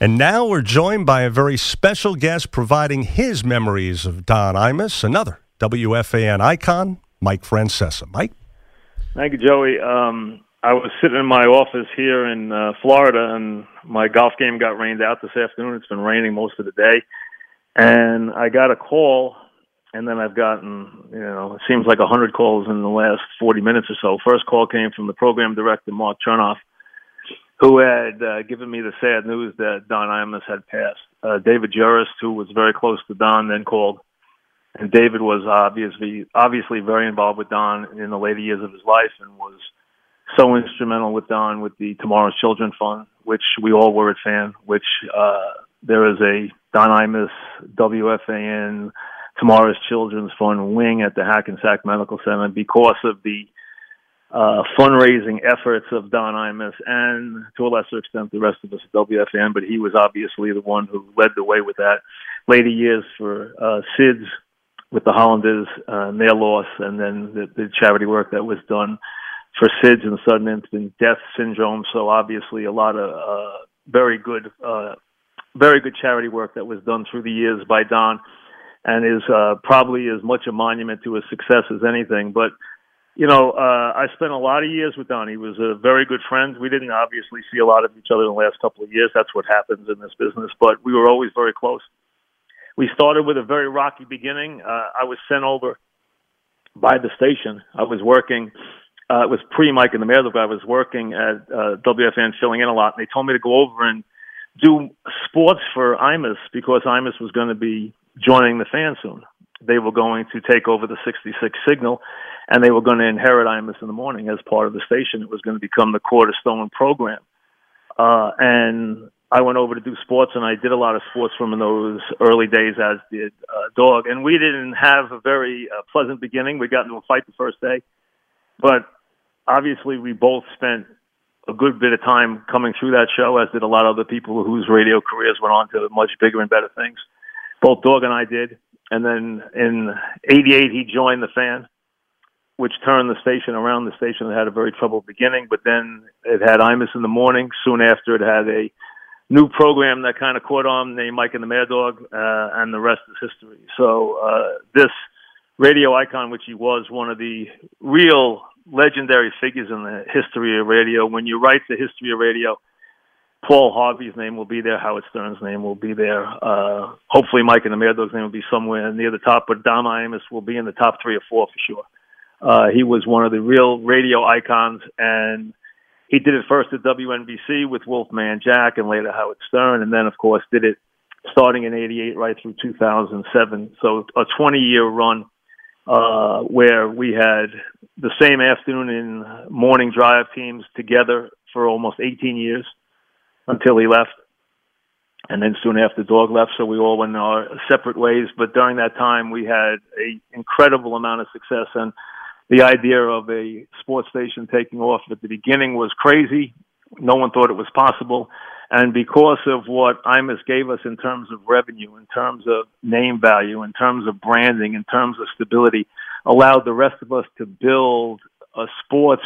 And now we're joined by a very special guest providing his memories of Don Imus, another WFAN icon, Mike Francesa. Mike? Thank you, Joey. Um, I was sitting in my office here in uh, Florida, and my golf game got rained out this afternoon. It's been raining most of the day, and I got a call, and then I've gotten, you know, it seems like a hundred calls in the last 40 minutes or so. First call came from the program director, Mark Chernoff, who had uh, given me the sad news that Don Imus had passed. Uh, David Juris, who was very close to Don, then called, and David was obviously obviously very involved with Don in the later years of his life, and was so instrumental with Don with the Tomorrow's Children Fund, which we all were a fan. Which uh, there is a Don Imus WFAN Tomorrow's Children's Fund wing at the Hackensack Medical Center because of the uh, fundraising efforts of Don Imus and to a lesser extent the rest of us at WFAN, but he was obviously the one who led the way with that. Later years for uh, SIDS with the Hollanders uh, and their loss, and then the, the charity work that was done for SIDS and sudden infant death syndrome. So obviously a lot of uh, very good, uh, very good charity work that was done through the years by Don, and is uh, probably as much a monument to his success as anything. But you know, uh, I spent a lot of years with Don. He was a very good friend. We didn't obviously see a lot of each other in the last couple of years. That's what happens in this business, but we were always very close. We started with a very rocky beginning. Uh, I was sent over by the station. I was working, uh, it was pre Mike and the Mayor. I was working at uh, WFAN filling in a lot, and they told me to go over and do sports for Imus because Imus was going to be joining the fan soon. They were going to take over the 66 signal and they were going to inherit Imus in the morning as part of the station. It was going to become the Quarter Stone program. Uh, and I went over to do sports, and I did a lot of sports from in those early days, as did uh, Dog. And we didn't have a very uh, pleasant beginning. We got into a fight the first day, but obviously we both spent a good bit of time coming through that show, as did a lot of other people whose radio careers went on to much bigger and better things. Both Dog and I did. And then in '88, he joined the fan which turned the station around. The station had a very troubled beginning, but then it had Imus in the morning. Soon after, it had a new program that kind of caught on named Mike and the Mad Dog, uh, and the rest is history. So uh, this radio icon, which he was one of the real legendary figures in the history of radio. When you write the history of radio, Paul Harvey's name will be there. Howard Stern's name will be there. Uh, hopefully, Mike and the Mad Dog's name will be somewhere near the top, but Don Imus will be in the top three or four for sure. Uh, he was one of the real radio icons, and he did it first at WNBC with Wolfman Jack and later Howard Stern, and then, of course, did it starting in 88 right through 2007. So a 20 year run uh, where we had the same afternoon and morning drive teams together for almost 18 years until he left. And then soon after Dog left, so we all went our separate ways. But during that time, we had an incredible amount of success. And the idea of a sports station taking off at the beginning was crazy. No one thought it was possible. And because of what Imus gave us in terms of revenue, in terms of name value, in terms of branding, in terms of stability, allowed the rest of us to build a sports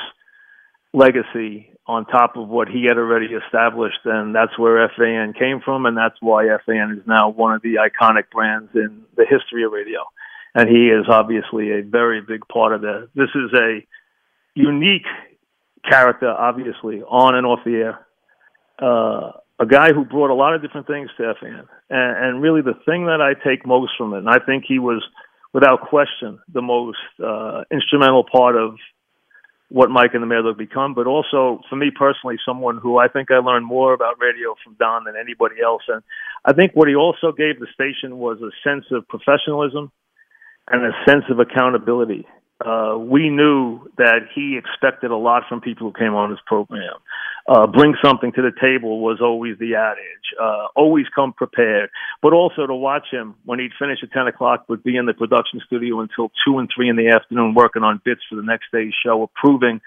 legacy on top of what he had already established. And that's where FAN came from. And that's why FAN is now one of the iconic brands in the history of radio and he is obviously a very big part of that. This is a unique character, obviously, on and off the air. Uh, a guy who brought a lot of different things to FAN. And, and really, the thing that I take most from it, and I think he was, without question, the most uh, instrumental part of what Mike and the Mad have become, but also for me personally, someone who I think I learned more about radio from Don than anybody else. And I think what he also gave the station was a sense of professionalism and a sense of accountability. Uh, we knew that he expected a lot from people who came on his program. Uh, bring something to the table was always the adage. Uh, always come prepared, but also to watch him when he'd finish at 10 o'clock, would be in the production studio until two and three in the afternoon working on bits for the next day's show, approving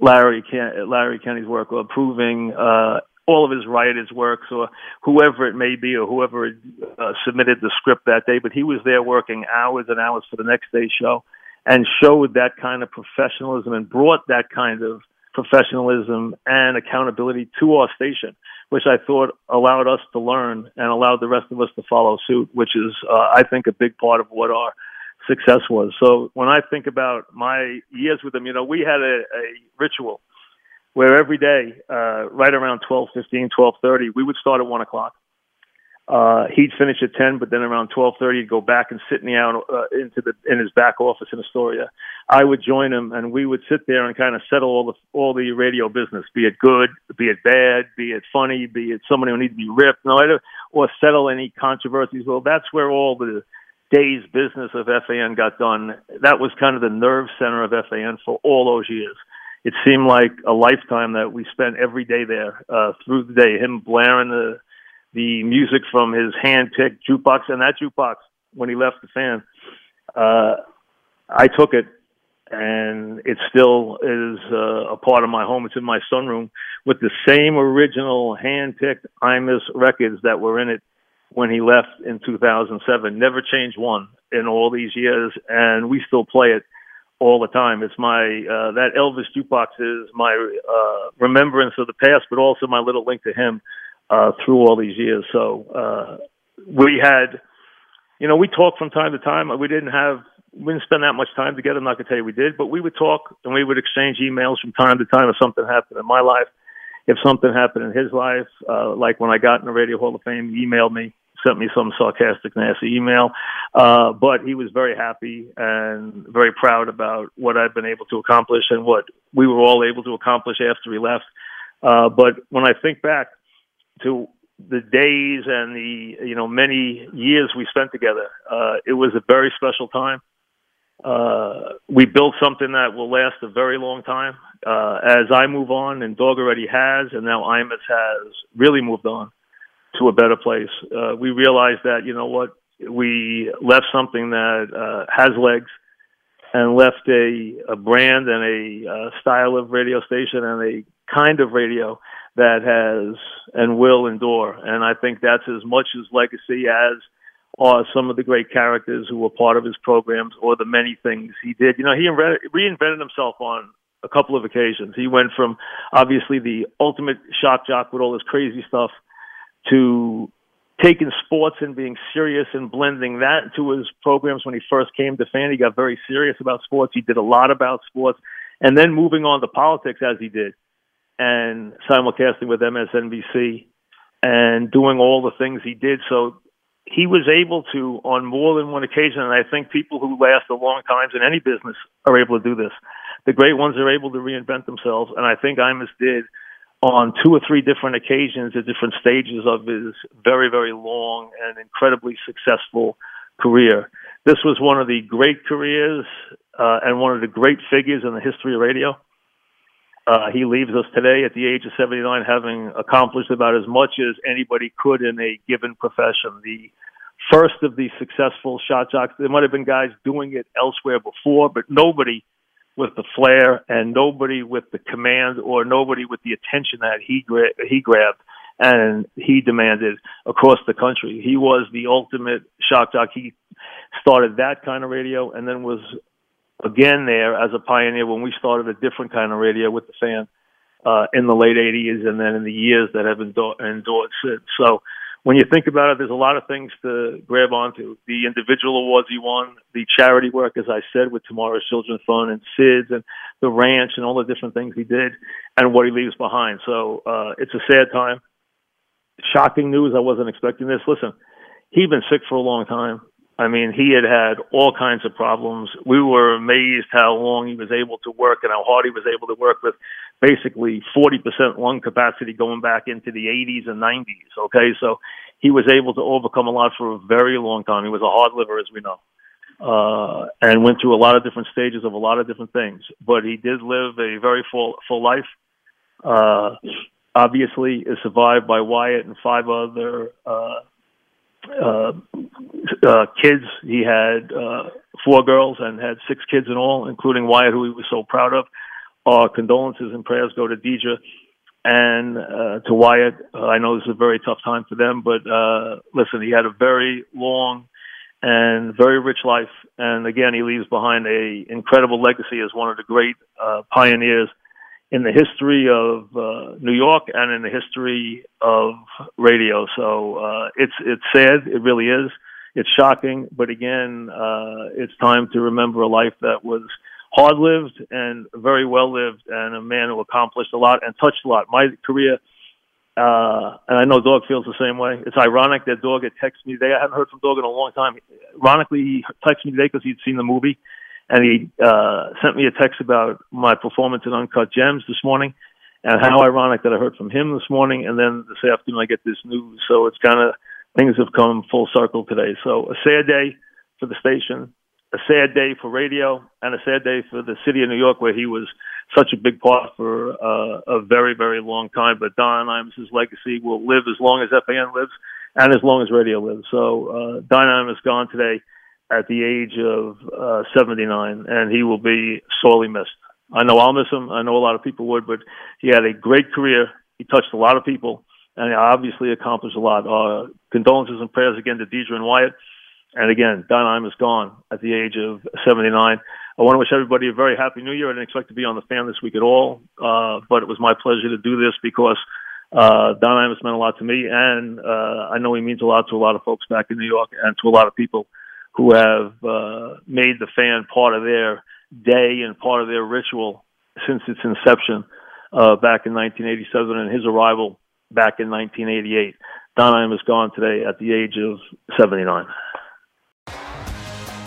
Larry Ken- Larry Kenney's work, or approving uh, all of his writers' works, or whoever it may be, or whoever uh, submitted the script that day. But he was there working hours and hours for the next day's show, and showed that kind of professionalism and brought that kind of professionalism and accountability to our station, which I thought allowed us to learn and allowed the rest of us to follow suit, which is, uh, I think, a big part of what our success was. So when I think about my years with them, you know, we had a, a ritual where every day, uh, right around twelve fifteen, twelve thirty, we would start at 1 o'clock uh, he'd finish at 10, but then around 12:30 he'd go back and sit me out uh, into the in his back office in Astoria. I would join him, and we would sit there and kind of settle all the all the radio business, be it good, be it bad, be it funny, be it somebody who needs to be ripped, no, or settle any controversies. Well, that's where all the day's business of FAN got done. That was kind of the nerve center of FAN for all those years. It seemed like a lifetime that we spent every day there uh, through the day. Him blaring the the music from his hand-picked jukebox, and that jukebox when he left the fan, uh, I took it, and it still is uh, a part of my home. It's in my sunroom with the same original hand-picked Imus records that were in it when he left in 2007. Never changed one in all these years, and we still play it all the time. It's my uh, that Elvis jukebox is my uh, remembrance of the past, but also my little link to him uh, through all these years. So uh, we had, you know, we talked from time to time. We didn't have, we didn't spend that much time together. I'm not gonna tell you we did, but we would talk and we would exchange emails from time to time if something happened in my life. If something happened in his life, uh, like when I got in the Radio Hall of Fame, he emailed me, sent me some sarcastic, nasty email. Uh, but he was very happy and very proud about what I've been able to accomplish and what we were all able to accomplish after he left. Uh, but when I think back, to the days and the you know many years we spent together. Uh, it was a very special time. Uh, we built something that will last a very long time. Uh, as I move on, and Dog already has, and now Imus has really moved on to a better place. Uh, we realized that you know what we left something that uh, has legs and left a, a brand and a uh, style of radio station and a kind of radio that has and will endure. And I think that's as much his legacy as are some of the great characters who were part of his programs or the many things he did. You know, he reinvented himself on a couple of occasions. He went from obviously the ultimate shock jock with all this crazy stuff to taking sports and being serious and blending that to his programs when he first came to fan. He got very serious about sports. He did a lot about sports and then moving on to politics as he did and simulcasting with MSNBC and doing all the things he did. So he was able to, on more than one occasion, and I think people who last a long time in any business are able to do this. The great ones are able to reinvent themselves, and I think Imus did on two or three different occasions at different stages of his very, very long and incredibly successful career. This was one of the great careers uh, and one of the great figures in the history of radio. Uh, he leaves us today at the age of 79 having accomplished about as much as anybody could in a given profession. The first of the successful shock jocks. There might have been guys doing it elsewhere before, but nobody with the flair and nobody with the command or nobody with the attention that he gra- he grabbed and he demanded across the country. He was the ultimate shock jock. He started that kind of radio and then was again there as a pioneer when we started a different kind of radio with the fan uh, in the late 80s and then in the years that have endured, endured since. So when you think about it, there's a lot of things to grab onto. The individual awards he won, the charity work, as I said, with Tomorrow's Children's Fund and SIDS and the ranch and all the different things he did and what he leaves behind. So uh, it's a sad time. Shocking news. I wasn't expecting this. Listen, he'd been sick for a long time. I mean, he had had all kinds of problems. We were amazed how long he was able to work and how hard he was able to work with basically 40% lung capacity going back into the 80s and 90s. Okay. So he was able to overcome a lot for a very long time. He was a hard liver, as we know, uh, and went through a lot of different stages of a lot of different things. But he did live a very full, full life. Uh, obviously, is survived by Wyatt and five other uh, uh, uh, kids. He had uh, four girls and had six kids in all, including Wyatt, who he was so proud of. Our condolences and prayers go to Deirdre and uh, to Wyatt. Uh, I know this is a very tough time for them, but uh, listen, he had a very long and very rich life, and again, he leaves behind a incredible legacy as one of the great uh, pioneers in the history of uh, New York and in the history of radio. So uh, it's it's sad. It really is. It's shocking, but again, uh, it's time to remember a life that was hard lived and very well lived, and a man who accomplished a lot and touched a lot. My career, uh, and I know Dog feels the same way. It's ironic that Dog had texted me today. I haven't heard from Dog in a long time. Ironically, he texted me today because he'd seen the movie, and he uh, sent me a text about my performance in Uncut Gems this morning. And how ironic that I heard from him this morning, and then this afternoon I get this news. So it's kind of things have come full circle today. So a sad day for the station, a sad day for radio and a sad day for the city of New York, where he was such a big part for uh, a very, very long time. But Don Imus' legacy will live as long as FAN lives and as long as radio lives. So uh, Don Imus gone today at the age of uh, 79, and he will be sorely missed. I know I'll miss him. I know a lot of people would, but he had a great career. He touched a lot of people, and he obviously accomplished a lot. Uh, condolences and prayers again to Deirdre and Wyatt. And again, Don Imus gone at the age of 79. I want to wish everybody a very happy new year. I didn't expect to be on the fan this week at all, uh, but it was my pleasure to do this because uh, Don Imus meant a lot to me, and uh, I know he means a lot to a lot of folks back in New York and to a lot of people who have uh, made the fan part of their day and part of their ritual since its inception uh, back in 1987 and his arrival back in 1988. Don Imus gone today at the age of 79.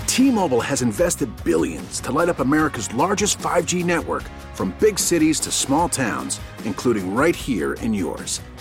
T-Mobile has invested billions to light up America's largest 5G network from big cities to small towns, including right here in yours.